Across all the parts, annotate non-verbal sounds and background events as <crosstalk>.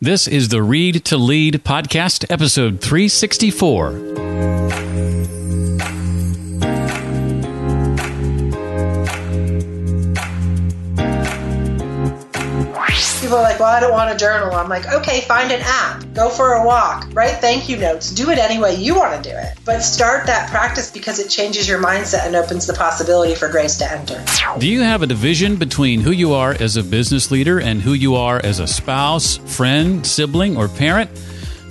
This is the Read to Lead podcast, episode 364. People are like, well, I don't want a journal. I'm like, okay, find an app. Go for a walk. Write thank you notes. Do it any way you want to do it. But start that practice because it changes your mindset and opens the possibility for grace to enter. Do you have a division between who you are as a business leader and who you are as a spouse, friend, sibling, or parent?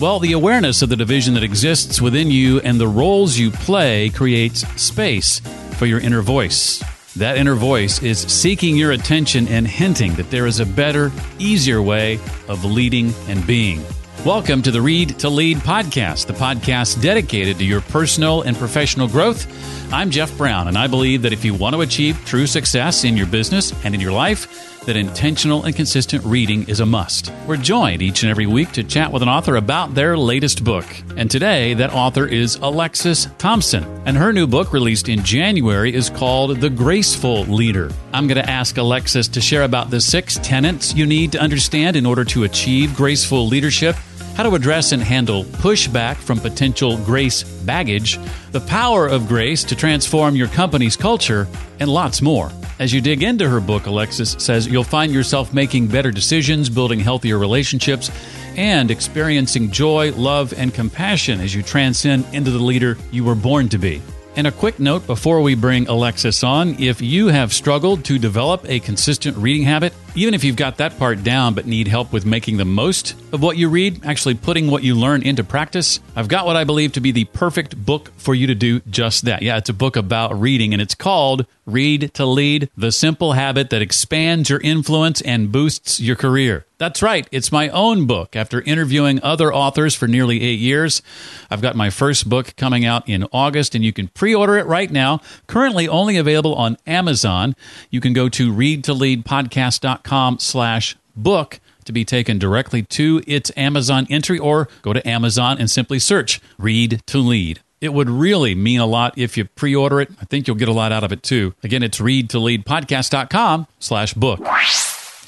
Well, the awareness of the division that exists within you and the roles you play creates space for your inner voice. That inner voice is seeking your attention and hinting that there is a better, easier way of leading and being. Welcome to the Read to Lead podcast, the podcast dedicated to your personal and professional growth. I'm Jeff Brown, and I believe that if you want to achieve true success in your business and in your life, that intentional and consistent reading is a must. We're joined each and every week to chat with an author about their latest book. And today, that author is Alexsys Thompson. And her new book, released in January, is called The Graceful Leader. I'm going to ask Alexsys to share about the six tenets you need to understand in order to achieve graceful leadership how to address and handle pushback from potential grace baggage, the power of grace to transform your company's culture, and lots more. As you dig into her book, Alexsys says you'll find yourself making better decisions, building healthier relationships, and experiencing joy, love, and compassion as you transcend into the leader you were born to be. And a quick note before we bring Alexsys on if you have struggled to develop a consistent reading habit, even if you've got that part down but need help with making the most of what you read, actually putting what you learn into practice, I've got what I believe to be the perfect book for you to do just that. Yeah, it's a book about reading, and it's called Read to Lead The Simple Habit That Expands Your Influence and Boosts Your Career. That's right, it's my own book. After interviewing other authors for nearly eight years, I've got my first book coming out in August, and you can pre order it right now. Currently only available on Amazon. You can go to readtoleadpodcast.com slash book to be taken directly to its Amazon entry or go to Amazon and simply search Read to Lead. It would really mean a lot if you pre-order it. I think you'll get a lot out of it too. Again, it's readtoleadpodcast.com slash book.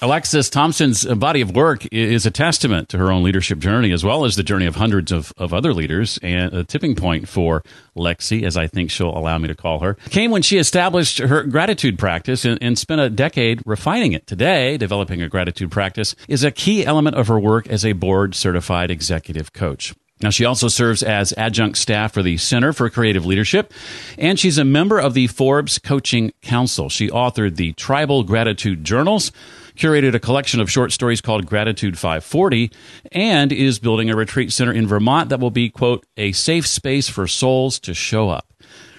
Alexsys Thompson's body of work is a testament to her own leadership journey, as well as the journey of hundreds of, of other leaders. And a tipping point for Lexi, as I think she'll allow me to call her, came when she established her gratitude practice and, and spent a decade refining it. Today, developing a gratitude practice is a key element of her work as a board certified executive coach. Now, she also serves as adjunct staff for the Center for Creative Leadership, and she's a member of the Forbes Coaching Council. She authored the Tribal Gratitude Journals, curated a collection of short stories called Gratitude 540, and is building a retreat center in Vermont that will be, quote, a safe space for souls to show up.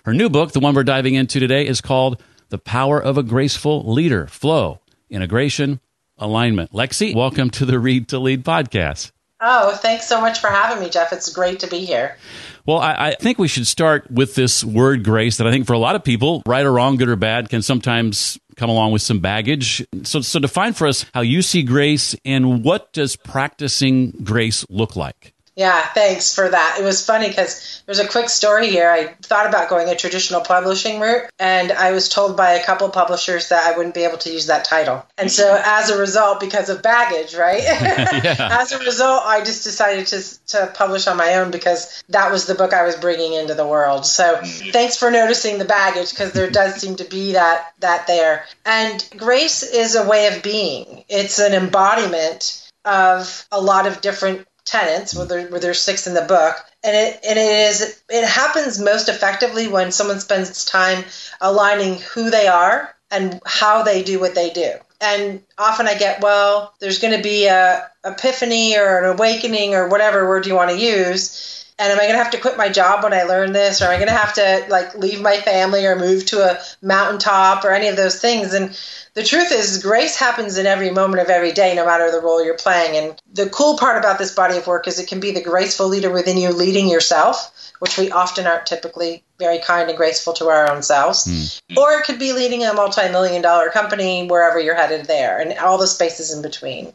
Her new book, the one we're diving into today, is called The Power of a Graceful Leader Flow, Integration, Alignment. Lexi, welcome to the Read to Lead podcast. Oh, thanks so much for having me, Jeff. It's great to be here. Well, I, I, think we should start with this word grace that I think for a lot of people, right or wrong, good or bad, can sometimes come along with some baggage. So, so define for us how you see grace and what does practicing grace look like? Yeah, thanks for that. It was funny because there's a quick story here. I thought about going a traditional publishing route, and I was told by a couple publishers that I wouldn't be able to use that title. And so, mm-hmm. as a result, because of baggage, right? <laughs> <laughs> as a result, I just decided to, to publish on my own because that was the book I was bringing into the world. So, mm-hmm. thanks for noticing the baggage because there does seem to be that that there. And grace is a way of being. It's an embodiment of a lot of different tenets, where, there, where there's six in the book, and it and it is it happens most effectively when someone spends time aligning who they are and how they do what they do. And often I get, well, there's going to be a epiphany or an awakening or whatever word you want to use And am I going to have to quit my job when I learn this? Or am I going to have to like leave my family or move to a mountaintop or any of those things? And the truth is, grace happens in every moment of every day, no matter the role you're playing. And the cool part about this body of work is it can be the graceful leader within you leading yourself, which we often aren't typically very kind and graceful to our own selves. Mm. Or it could be leading a multi million dollar company wherever you're headed there and all the spaces in between.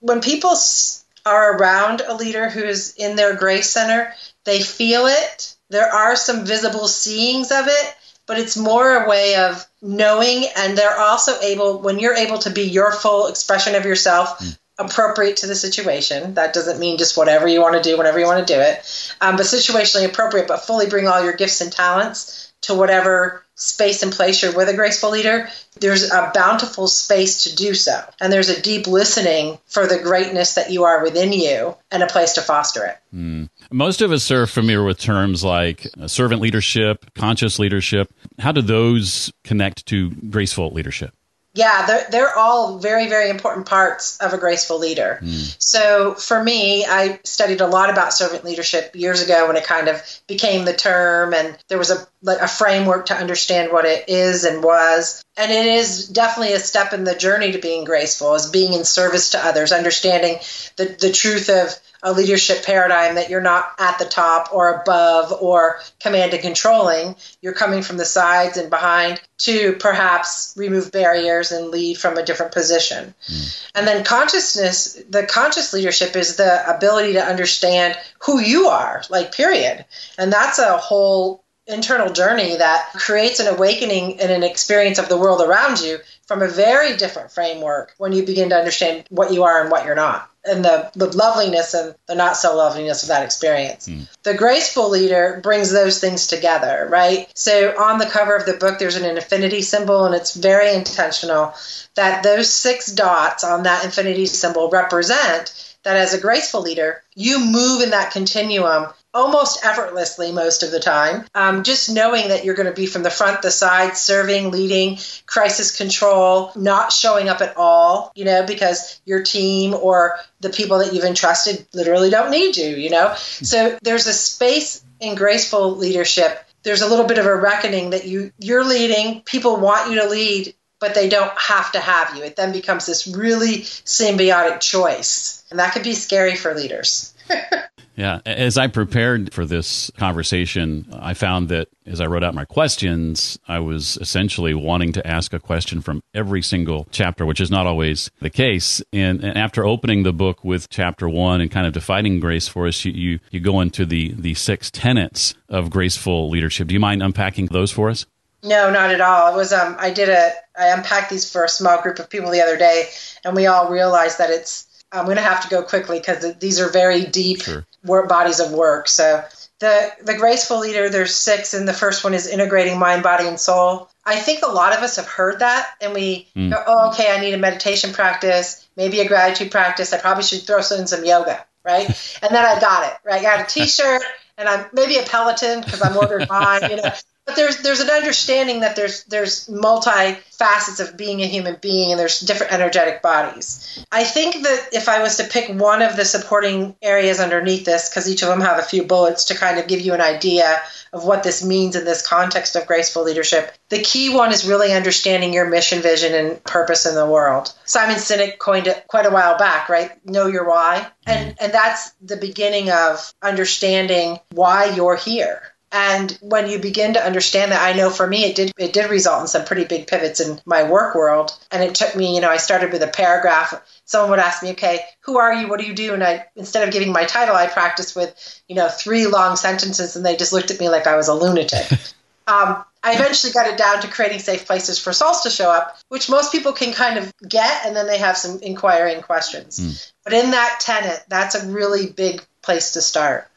When people are around a leader who's in their grace center, they feel it. There are some visible seeings of it, but it's more a way of knowing and they're also able when you're able to be your full expression of yourself mm. appropriate to the situation that doesn't mean just whatever you want to do whenever you want to do it um, but situationally appropriate but fully bring all your gifts and talents to whatever space and place you're with a graceful leader, there's a bountiful space to do so. And there's a deep listening for the greatness that you are within you and a place to foster it. Mm. Most of us are familiar with terms like servant leadership, conscious leadership. How do those connect to graceful leadership? Yeah, they're, they're all very, very important parts of a graceful leader. Mm. So for me, I studied a lot about servant leadership years ago when it kind of became the term, and there was a, a framework to understand what it is and was. And it is definitely a step in the journey to being graceful, is being in service to others, understanding the, the truth of a leadership paradigm that you're not at the top or above or command and controlling. You're coming from the sides and behind to perhaps remove barriers and lead from a different position. Mm. And then consciousness, the conscious leadership is the ability to understand who you are, like, period. And that's a whole internal journey that creates an awakening and an experience of the world around you from a very different framework when you begin to understand what you are and what you're not and the, the loveliness and the not so loveliness of that experience. Mm. The graceful leader brings those things together, right? So on the cover of the book, there's an infinity symbol, and it's very intentional that those six dots on that infinity symbol represent that as a graceful leader, you move in that continuum almost effortlessly most of the time. Um, just knowing that you're going to be from the front, the side, serving, leading, crisis control, not showing up at all, you know, because your team or the people that you've entrusted literally don't need you, you know. So there's a space in graceful leadership. There's a little bit of a reckoning that you you're leading. People want you to lead, but they don't have to have you. It then becomes this really symbiotic choice, and that could be scary for leaders. <laughs> Yeah. As I prepared for this conversation, I found that as I wrote out my questions, I was essentially wanting to ask a question from every single chapter, which is not always the case. And, and after opening the book with chapter one and kind of defining grace for us, you, you, you go into the, the six tenets of graceful leadership. Do you mind unpacking those for us? No, not at all. It was um I did a I unpacked these for a small group of people the other day and we all realized that it's I'm going to have to go quickly because these are very deep sure. Work, bodies of work. So the the graceful leader, there's six, and the first one is integrating mind, body, and soul. I think a lot of us have heard that, and we mm. go, "Oh, okay, I need a meditation practice, maybe a gratitude practice. I probably should throw in some yoga, right?" <laughs> and then I got it, right? I got a T-shirt, and I'm maybe a Peloton because I'm ordered mine, you know. But there's there's an understanding that there's there's multi facets of being a human being and there's different energetic bodies. I think that if I was to pick one of the supporting areas underneath this, because each of them have a few bullets to kind of give you an idea of what this means in this context of graceful leadership, the key one is really understanding your mission, vision, and purpose in the world. Simon Sinek coined it quite a while back, right? Know your why. And and that's the beginning of understanding why you're here and when you begin to understand that, I know for me it did it did result in some pretty big pivots in my work world. And it took me, you know, I started with a paragraph. Someone would ask me, okay, who are you? What do you do? And I instead of giving my title, I practiced with, you know, three long sentences and they just looked at me like I was a lunatic. <laughs> um, I eventually got it down to creating safe places for souls to show up, which most people can kind of get, and then they have some inquiring questions. Mm. But in that tenet, that's a really big place to start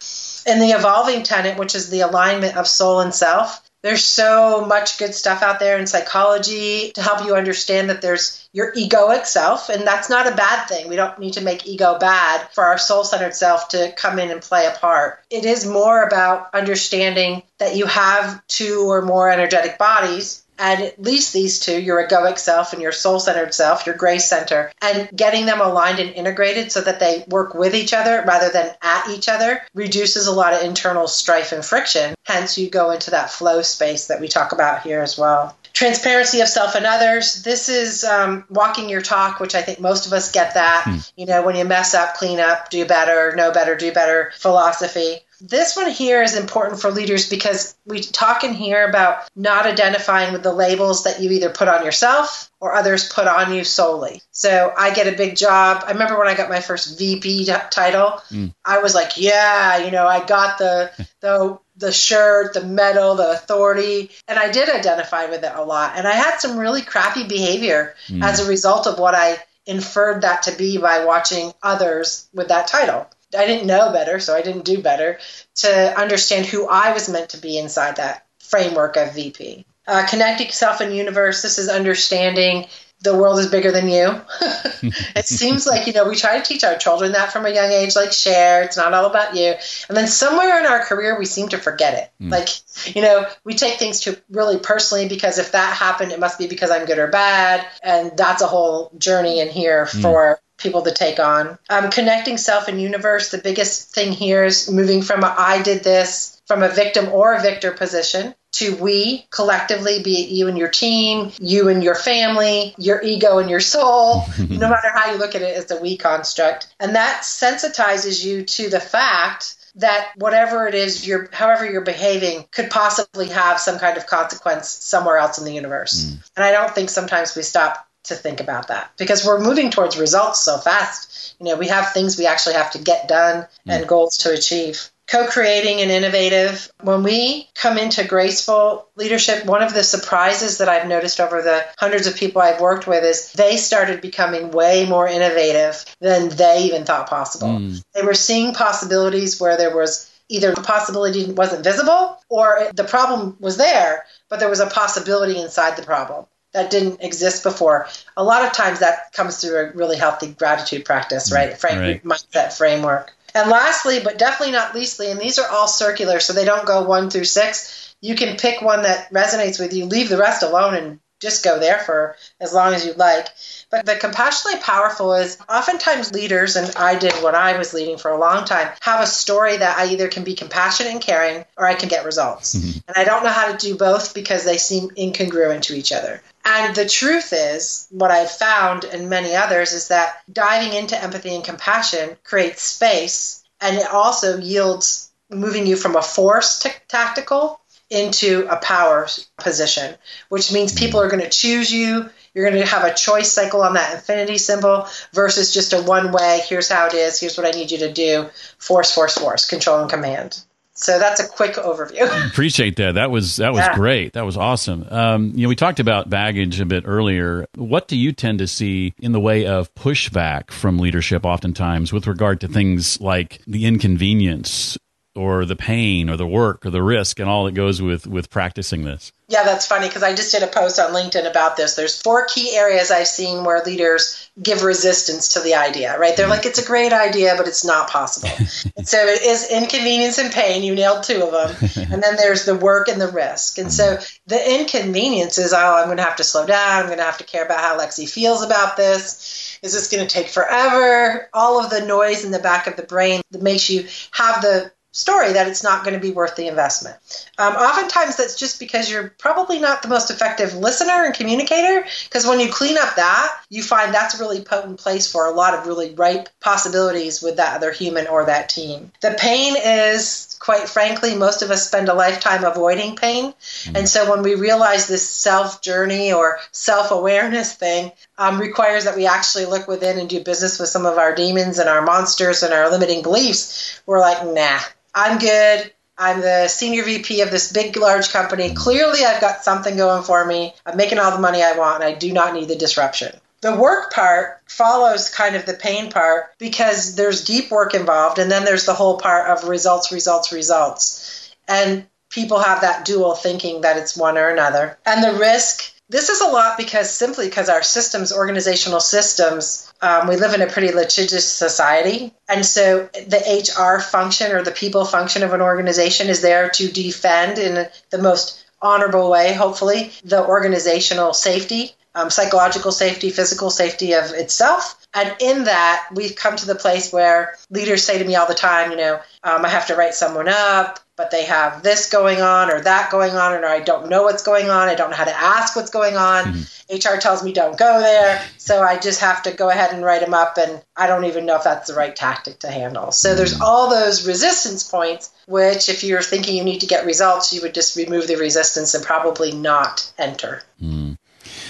in the evolving tenet, which is the alignment of soul and self, there's so much good stuff out there in psychology to help you understand that there's your egoic self, and that's not a bad thing. We don't need to make ego bad for our soul centered self to come in and play a part. It is more about understanding that you have two or more energetic bodies and at least these two, your egoic self and your soul centered self, your grace center, and getting them aligned and integrated so that they work with each other rather than at each other reduces a lot of internal strife and friction. Hence, you go into that flow space that we talk about here as well transparency of self and others. This is um, walking your talk, which I think most of us get that. Hmm. You know, when you mess up, clean up, do better, know better, do better philosophy. This one here is important for leaders because we talk in here about not identifying with the labels that you either put on yourself or others put on you solely. So I get a big job. I remember when I got my first VP title, mm. I was like, yeah, you know, I got the <laughs> the the shirt, the medal, the authority, and I did identify with it a lot. And I had some really crappy behavior mm. as a result of what I inferred that to be by watching others with that title. I didn't know better, so I didn't do better to understand who I was meant to be inside that framework of VP. Uh, connecting self and universe, this is understanding the world is bigger than you. <laughs> it seems like, you know, we try to teach our children that from a young age, like share, it's not all about you. And then somewhere in our career, we seem to forget it. Mm. Like, you know, we take things to really personally because if that happened, it must be because I'm good or bad. And that's a whole journey in here mm. for people to take on. Um, connecting self and universe, the biggest thing here is moving from a I did this from a victim or a victor position to we collectively, be it you and your team, you and your family, your ego and your soul, <laughs> no matter how you look at it, it's a we construct. And that sensitizes you to the fact that whatever it is you're however you're behaving could possibly have some kind of consequence somewhere else in the universe. Mm. And I don't think sometimes we stop to think about that because we're moving towards results so fast. You know, we have things we actually have to get done mm. and goals to achieve co-creating and innovative. When we come into graceful leadership, one of the surprises that I've noticed over the hundreds of people I've worked with is they started becoming way more innovative than they even thought possible. Mm. They were seeing possibilities where there was either the possibility wasn't visible or the problem was there, but there was a possibility inside the problem that didn't exist before. A lot of times that comes through a really healthy gratitude practice, mm, right? Frank right. mindset framework. And lastly, but definitely not leastly, and these are all circular, so they don't go one through six. You can pick one that resonates with you, leave the rest alone, and just go there for as long as you'd like. But the compassionately powerful is oftentimes leaders, and I did when I was leading for a long time, have a story that I either can be compassionate and caring or I can get results. Mm-hmm. And I don't know how to do both because they seem incongruent to each other. And the truth is, what I've found and many others is that diving into empathy and compassion creates space and it also yields moving you from a force t- tactical into a power position, which means people are going to choose you. You're going to have a choice cycle on that infinity symbol versus just a one way, here's how it is, here's what I need you to do force, force, force, control and command. So that's a quick overview. Appreciate that. That was that was yeah. great. That was awesome. Um, you know, we talked about baggage a bit earlier. What do you tend to see in the way of pushback from leadership, oftentimes, with regard to things like the inconvenience or the pain or the work or the risk and all that goes with with practicing this. Yeah that's funny because i just did a post on linkedin about this. There's four key areas i've seen where leaders give resistance to the idea right? They're like it's a great idea but it's not possible. <laughs> So it is inconvenience and pain you nailed two of them. <laughs> And then there's the work and the risk. And so the inconvenience is oh i'm going to have to slow down. I'm going to have to care about how lexi feels about this. Is this going to take forever? All of the noise in the back of the brain that makes you have the story that it's not going to be worth the investment. Um, oftentimes, that's just because you're probably not the most effective listener and communicator. Because when you clean up that, you find that's a really potent place for a lot of really ripe possibilities with that other human or that team. The pain is, quite frankly, most of us spend a lifetime avoiding pain. Mm-hmm. And so when we realize this self journey or self awareness thing um, requires that we actually look within and do business with some of our demons and our monsters and our limiting beliefs, we're like, nah I'm good. I'm the senior VP of this big, large company. Clearly, I've got something going for me. I'm making all the money I want, and I do not need the disruption. The work part follows kind of the pain part because there's deep work involved, and then there's the whole part of results, results, results. And people have that dual thinking that it's one or another. And the risk this is a lot because simply because our systems, organizational systems, um, we live in a pretty litigious society. And so the HR function or the people function of an organization is there to defend in the most honorable way, hopefully, the organizational safety, um, psychological safety, physical safety of itself. And in that, we've come to the place where leaders say to me all the time, you know, um, I have to write someone up, but they have this going on or that going on, or I don't know what's going on. I don't know how to ask what's going on. Mm-hmm. HR tells me don't go there. So I just have to go ahead and write them up, and I don't even know if that's the right tactic to handle. So there's mm-hmm. all those resistance points, which if you're thinking you need to get results, you would just remove the resistance and probably not enter. Mm.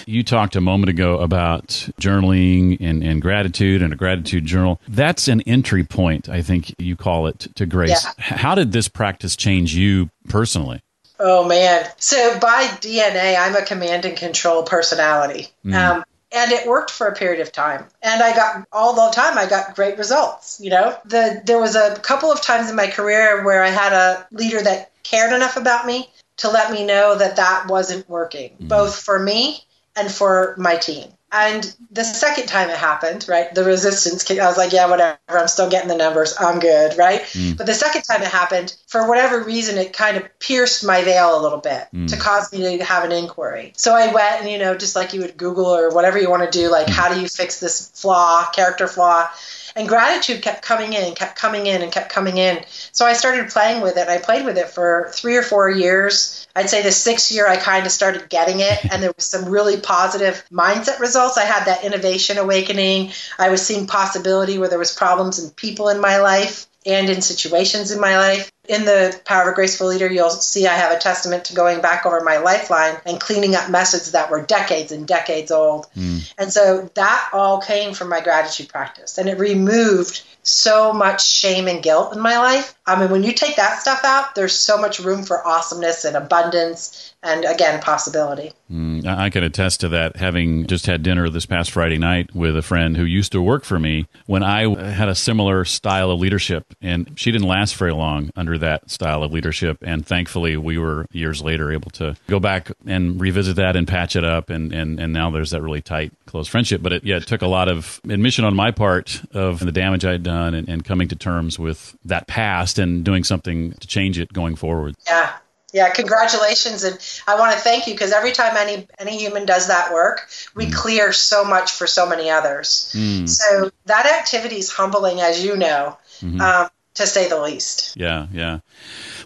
You talked a moment ago about journaling and, and gratitude and a gratitude journal. That's an entry point, I think you call it, to grace. Yeah. How did this practice change you personally? Oh, man. So by DNA, I'm a command and control personality. Mm. Um, and it worked for a period of time and i got all the time i got great results you know the there was a couple of times in my career where i had a leader that cared enough about me to let me know that that wasn't working mm. both for me and for my team. And the second time it happened, right, the resistance, I was like, yeah, whatever, I'm still getting the numbers, I'm good, right? Mm. But the second time it happened, for whatever reason, it kind of pierced my veil a little bit mm. to cause me to have an inquiry. So I went and, you know, just like you would Google or whatever you want to do, like, mm. how do you fix this flaw, character flaw? And gratitude kept coming in, kept coming in, and kept coming in. So I started playing with it. I played with it for three or four years. I'd say the sixth year I kind of started getting it, and there was some really positive mindset results. I had that innovation awakening. I was seeing possibility where there was problems and people in my life and in situations in my life. In the Power of a Graceful Leader, you'll see I have a testament to going back over my lifeline and cleaning up messages that were decades and decades old. Mm. And so that all came from my gratitude practice. And it removed so much shame and guilt in my life. I mean, when you take that stuff out, there's so much room for awesomeness and abundance and again possibility. Mm, I can attest to that. Having just had dinner this past Friday night with a friend who used to work for me when I had a similar style of leadership, and she didn't last very long under that style of leadership. And thankfully, we were years later able to go back and revisit that and patch it up, and and and now there's that really tight, close friendship. But it yeah, it took a lot of admission on my part of the damage I'd done, and, and coming to terms with that past and doing something to change it going forward. Yeah. Yeah, congratulations, and I want to thank you because every time any any human does that work, we mm. clear so much for so many others. Mm. So that activity is humbling, as you know, mm-hmm. um, to say the least. Yeah, yeah.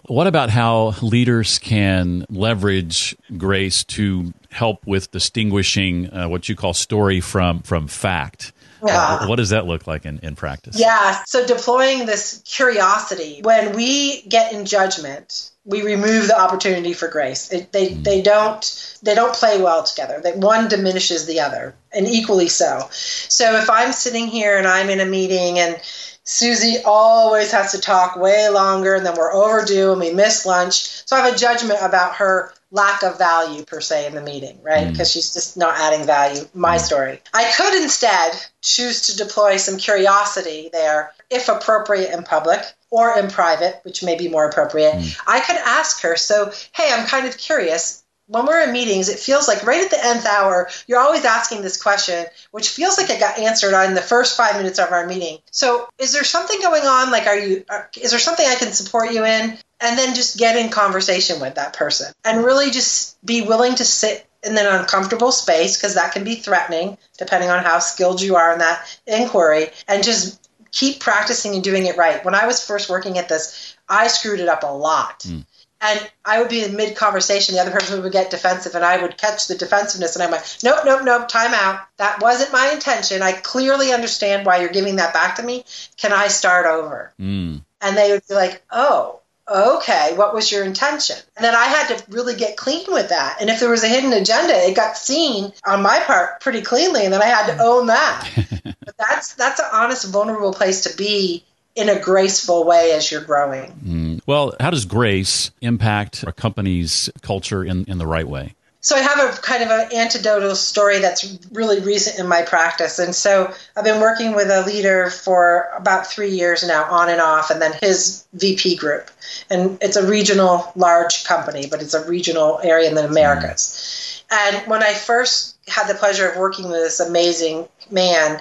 What about how leaders can leverage grace to help with distinguishing uh, what you call story from from fact? Yeah. What does that look like in, in practice? Yeah. So deploying this curiosity when we get in judgment we remove the opportunity for grace. It, they mm. they don't they don't play well together. That one diminishes the other, and equally so. So if I'm sitting here and I'm in a meeting and Susie always has to talk way longer, and then we're overdue and we miss lunch. So I have a judgment about her lack of value per se in the meeting, right? Because mm. she's just not adding value. My mm. story. I could instead choose to deploy some curiosity there, if appropriate in public or in private, which may be more appropriate. Mm. I could ask her, so, hey, I'm kind of curious when we're in meetings, it feels like right at the nth hour, you're always asking this question, which feels like it got answered on the first five minutes of our meeting. So, is there something going on? Like, are you, is there something I can support you in? And then just get in conversation with that person and really just be willing to sit in an uncomfortable space because that can be threatening depending on how skilled you are in that inquiry and just keep practicing and doing it right. When I was first working at this, I screwed it up a lot. Mm and I would be in mid conversation, the other person would get defensive, and I would catch the defensiveness, and I'm like, nope, nope, nope, time out. That wasn't my intention. I clearly understand why you're giving that back to me. Can I start over? Mm. And they would be like, oh, okay, what was your intention? And then I had to really get clean with that. And if there was a hidden agenda, it got seen on my part pretty cleanly, and then I had to own that. <laughs> but that's that's an honest, vulnerable place to be in a graceful way as you're growing. Mm. Well, how does grace impact a company's culture in, in the right way? So I have a kind of an anecdotal story that's really recent in my practice. And so I've been working with a leader for about three years now, on and off, and then his VP group. And it's a regional large company, but it's a regional area in the Americas. Mm. And when I first had the pleasure of working with this amazing man,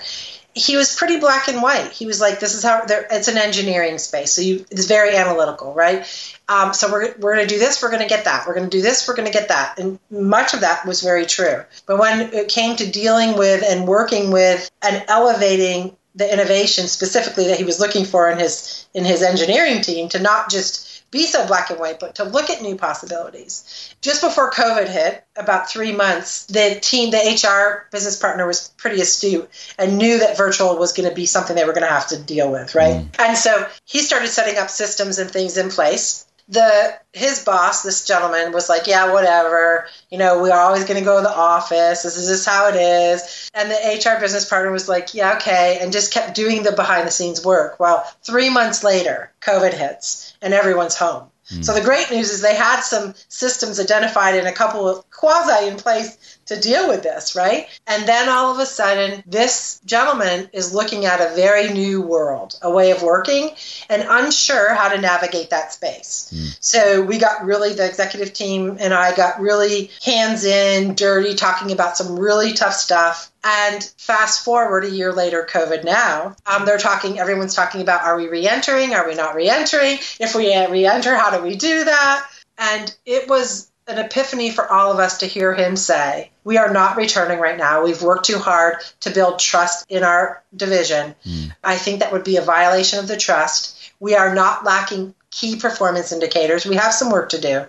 he was pretty black and white. He was like, "This is how it's an engineering space, so you, it's very analytical, right? Um, so we're we're going to do this, we're going to get that, we're going to do this, we're going to get that." And much of that was very true. But when it came to dealing with and working with and elevating the innovation specifically that he was looking for in his in his engineering team, to not just be so black and white, but to look at new possibilities. Just before COVID hit, about three months, the team, the HR business partner was pretty astute and knew that virtual was going to be something they were going to have to deal with, right? Mm. And so he started setting up systems and things in place the his boss, this gentleman, was like, "Yeah, whatever. You know, we're always going to go to the office. This is just how it is." And the HR business partner was like, "Yeah, okay," and just kept doing the behind the scenes work. Well, three months later, COVID hits, and everyone's home. So hmm. the great news is they had some systems identified and a couple of quasi in place to deal with this, right? And then all of a sudden, this gentleman is looking at a very new world, a way of working, and unsure how to navigate that space. Mm. So we got really, the executive team and I got really hands in, dirty, talking about some really tough stuff. And fast forward a year later, COVID now, um, they're talking, everyone's talking about are we re entering? Are we not re entering? If we re enter, how do we do that? And it was an epiphany for all of us to hear him say, We are not returning right now. We've worked too hard to build trust in our division. Mm. I think that would be a violation of the trust. We are not lacking key performance indicators. We have some work to do.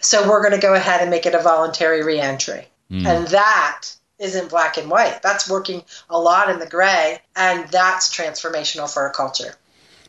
So we're going to go ahead and make it a voluntary reentry. Mm. And that isn't black and white. That's working a lot in the gray, and that's transformational for a culture.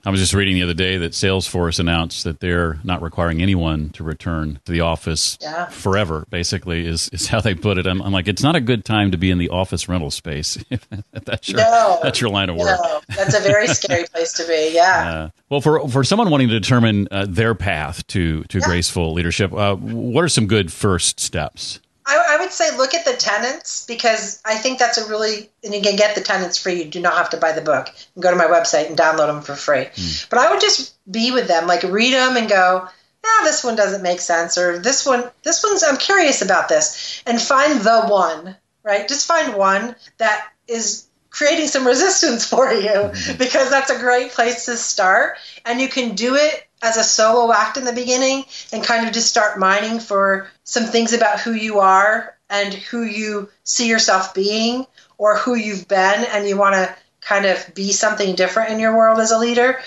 I was just reading the other day that Salesforce announced that they're not requiring anyone to return to the office yeah. forever. Basically, is is how they put it. I'm, I'm, like, it's not a good time to be in the office rental space. <laughs> that's your no, that's your line of work. No, that's a very scary place to be. Yeah. <laughs> Uh, well, for for someone wanting to determine uh, their path to to yeah. graceful leadership, uh, what are some good first steps? I, I, would say look at the tenants because I think that's a really, and you can get the tenants free. You do not have to buy the book. You can go to my website and download them for free. Mm. But I would just be with them, like read them and go, yeah, this one doesn't make sense, or this one, this one's, I'm curious about this, and find the one, right? Just find one that is creating some <laughs> resistance for you mm-hmm. because that's a great place to start. And you can do it as a solo act in the beginning and kind of just start mining for some things about who you are and who you see yourself being or who you've been and you want to kind of be something different in your world as a leader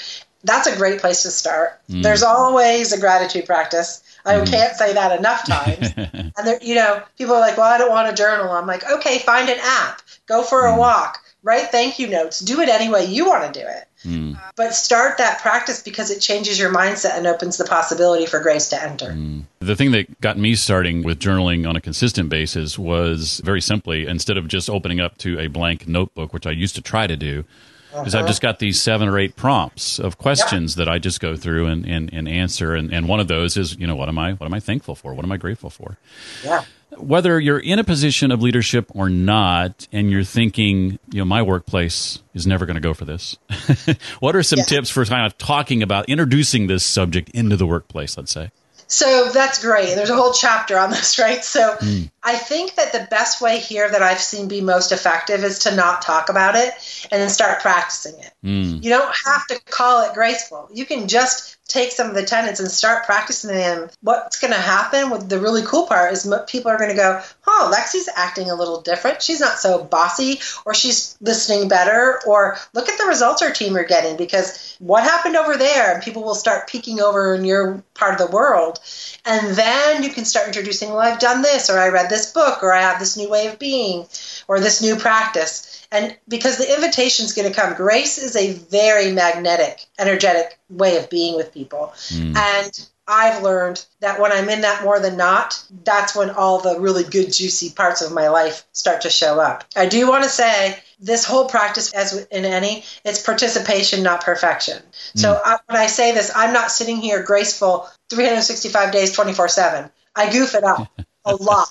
that's a great place to start. Mm. there's always a gratitude practice. I mm. can't say that enough times. <laughs> And there you know people are like well i don't want a journal. I'm like okay find an app. Go for mm. a walk. Write thank you notes. Do it any way you want to do it Mm. But start that practice because it changes your mindset and opens the possibility for grace to enter. Mm. The thing that got me starting with journaling on a consistent basis was very simply instead of just opening up to a blank notebook, which I used to try to do, uh-huh. is I've just got these seven or eight prompts of questions yeah. that I just go through and, and, and answer. And, and one of those is, you know, what am I what am I thankful for? What am I grateful for? Yeah whether you're in a position of leadership or not, and you're thinking, you know, my workplace is never going to go for this. <laughs> what are some yeah. tips for kind of talking about introducing this subject into the workplace? Let's say. So that's great. There's a whole chapter on this, <laughs> right? So mm. I think that the best way here that I've seen be most effective is to not talk about it and then start practicing it. Mm. You don't have to call it graceful. You can just take some of the tenets and start practicing them. What's going to happen with the really cool part is people are going to go, oh, Lexi's acting a little different. She's not so bossy, or she's listening better, or look at the results our team are getting because what happened over there? And people will start peeking over in your part of the world. And then you can start introducing, well, I've done this, or I read this book, or I have this new way of being, or this new practice. And because the invitation is going to come, grace is a very magnetic, energetic way of being with people. Mm. And I've learned that when I'm in that more than not, that's when all the really good, juicy parts of my life start to show up. I do want to say this whole practice, as in any, it's participation, not perfection. Mm. So I, when I say this, I'm not sitting here graceful 365 days, 24 7. I goof it up a <laughs> lot.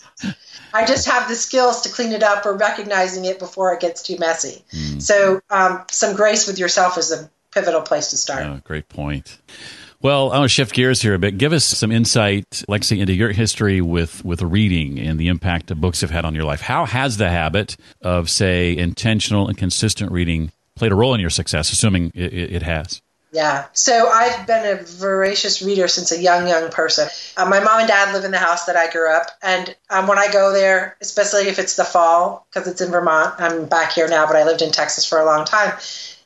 I just have the skills to clean it up or recognizing it before it gets too messy. Mm. So, um, some grace with yourself is a pivotal place to start. Oh, great point. Well, I want to shift gears here a bit. Give us some insight, Lexi, into your history with, with reading and the impact that books have had on your life. How has the habit of, say, intentional and consistent reading played a role in your success, assuming it, it has? Yeah. So I've been a voracious reader since a young, young person. Uh, my mom and dad live in the house that I grew up. And um, when I go there, especially if it's the fall, because it's in Vermont, I'm back here now, but I lived in Texas for a long time.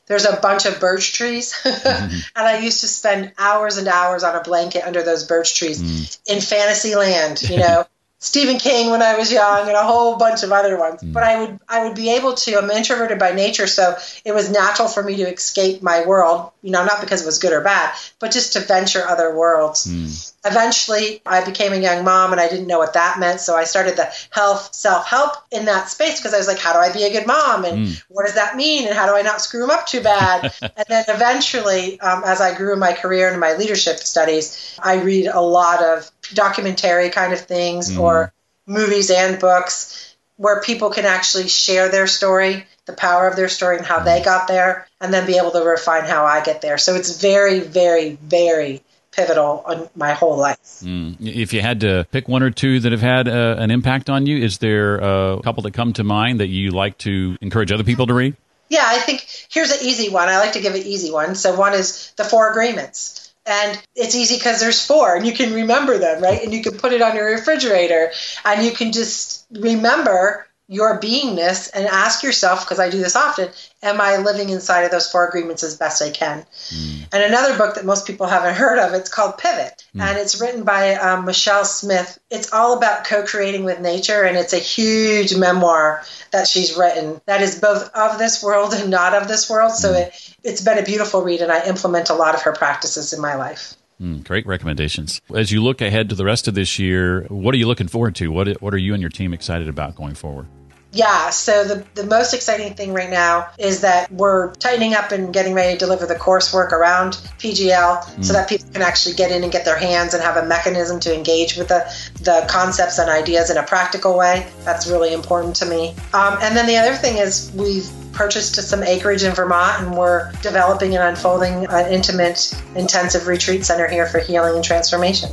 There's a bunch of birch trees. <laughs> mm-hmm. And I used to spend hours and hours on a blanket under those birch trees mm. in fantasy land, you know. <laughs> Stephen King when I was young and a whole bunch of other ones. Mm. But I would I would be able to. I'm introverted by nature, so it was natural for me to escape my world. You know, not because it was good or bad, but just to venture other worlds. Mm. Eventually, I became a young mom and I didn't know what that meant. So I started the health self help in that space because I was like, how do I be a good mom? And mm. what does that mean? And how do I not screw them up too bad? <laughs> and then eventually, um, as I grew in my career and my leadership studies, I read a lot of documentary kind of things mm. or movies and books where people can actually share their story, the power of their story, and how they got there, and then be able to refine how I get there. So it's very, very, very pivotal on my whole life. Mm. If you had to pick one or two that have had uh, an impact on you, is there a couple that come to mind that you like to encourage other people to read? Yeah, I think here's an easy one. I like to give an easy one. So one is the Four Agreements. And it's easy because there's four and you can remember them, right? And you can put it on your refrigerator and you can just remember your beingness and ask yourself, because I do this often, am I living inside of those four agreements as best I can? Mm. And another book that most people haven't heard of, it's called Pivot, mm. and it's written by um, Michelle Smith. It's all about co-creating with nature, and it's a huge memoir that she's written that is both of this world and not of this world. So mm. it, it's been a beautiful read, and I implement a lot of her practices in my life. Mm, great recommendations. As you look ahead to the rest of this year, what are you looking forward to? What What are you and your team excited about going forward? Yeah, so the, the most exciting thing right now is that we're tightening up and getting ready to deliver the coursework around PGL mm. so that people can actually get in and get their hands and have a mechanism to engage with the, the concepts and ideas in a practical way. That's really important to me. Um, and then the other thing is we've purchased some acreage in Vermont and we're developing and unfolding an intimate, intensive retreat center here for healing and transformation.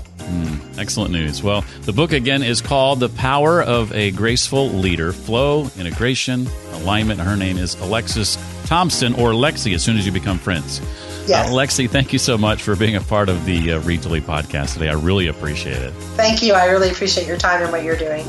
Excellent news. Well, the book again is called The Power of a Graceful Leader Flow, Integration, Alignment. Her name is Alexsys Thompson or Lexi as soon as you become friends. Yes. Uh, Lexi, thank you so much for being a part of the uh, Read to Lead podcast today. I really appreciate it. Thank you. I really appreciate your time and what you're doing.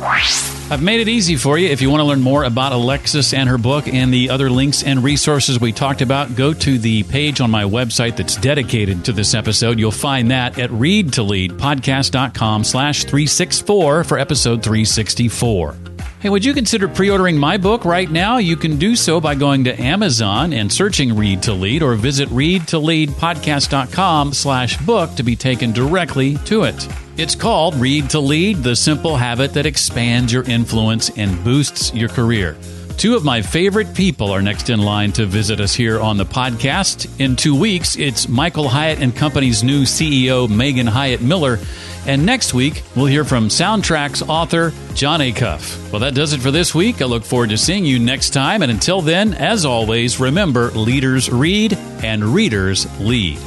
I've made it easy for you. If you want to learn more about Alexsys and her book and the other links and resources we talked about, go to the page on my website that's dedicated to this episode. You'll find that at readtoleadpodcast.com slash 364 for episode 364. Hey, would you consider pre ordering my book right now? You can do so by going to Amazon and searching Read to Lead or visit readtoleadpodcast.com slash book to be taken directly to it. It's called Read to Lead, the simple habit that expands your influence and boosts your career. Two of my favorite people are next in line to visit us here on the podcast. In two weeks, it's Michael Hyatt and Company's new CEO, Megan Hyatt Miller. And next week, we'll hear from Soundtracks author Jon Acuff. Well, that does it for this week. I look forward to seeing you next time. And until then, as always, remember leaders read and readers lead.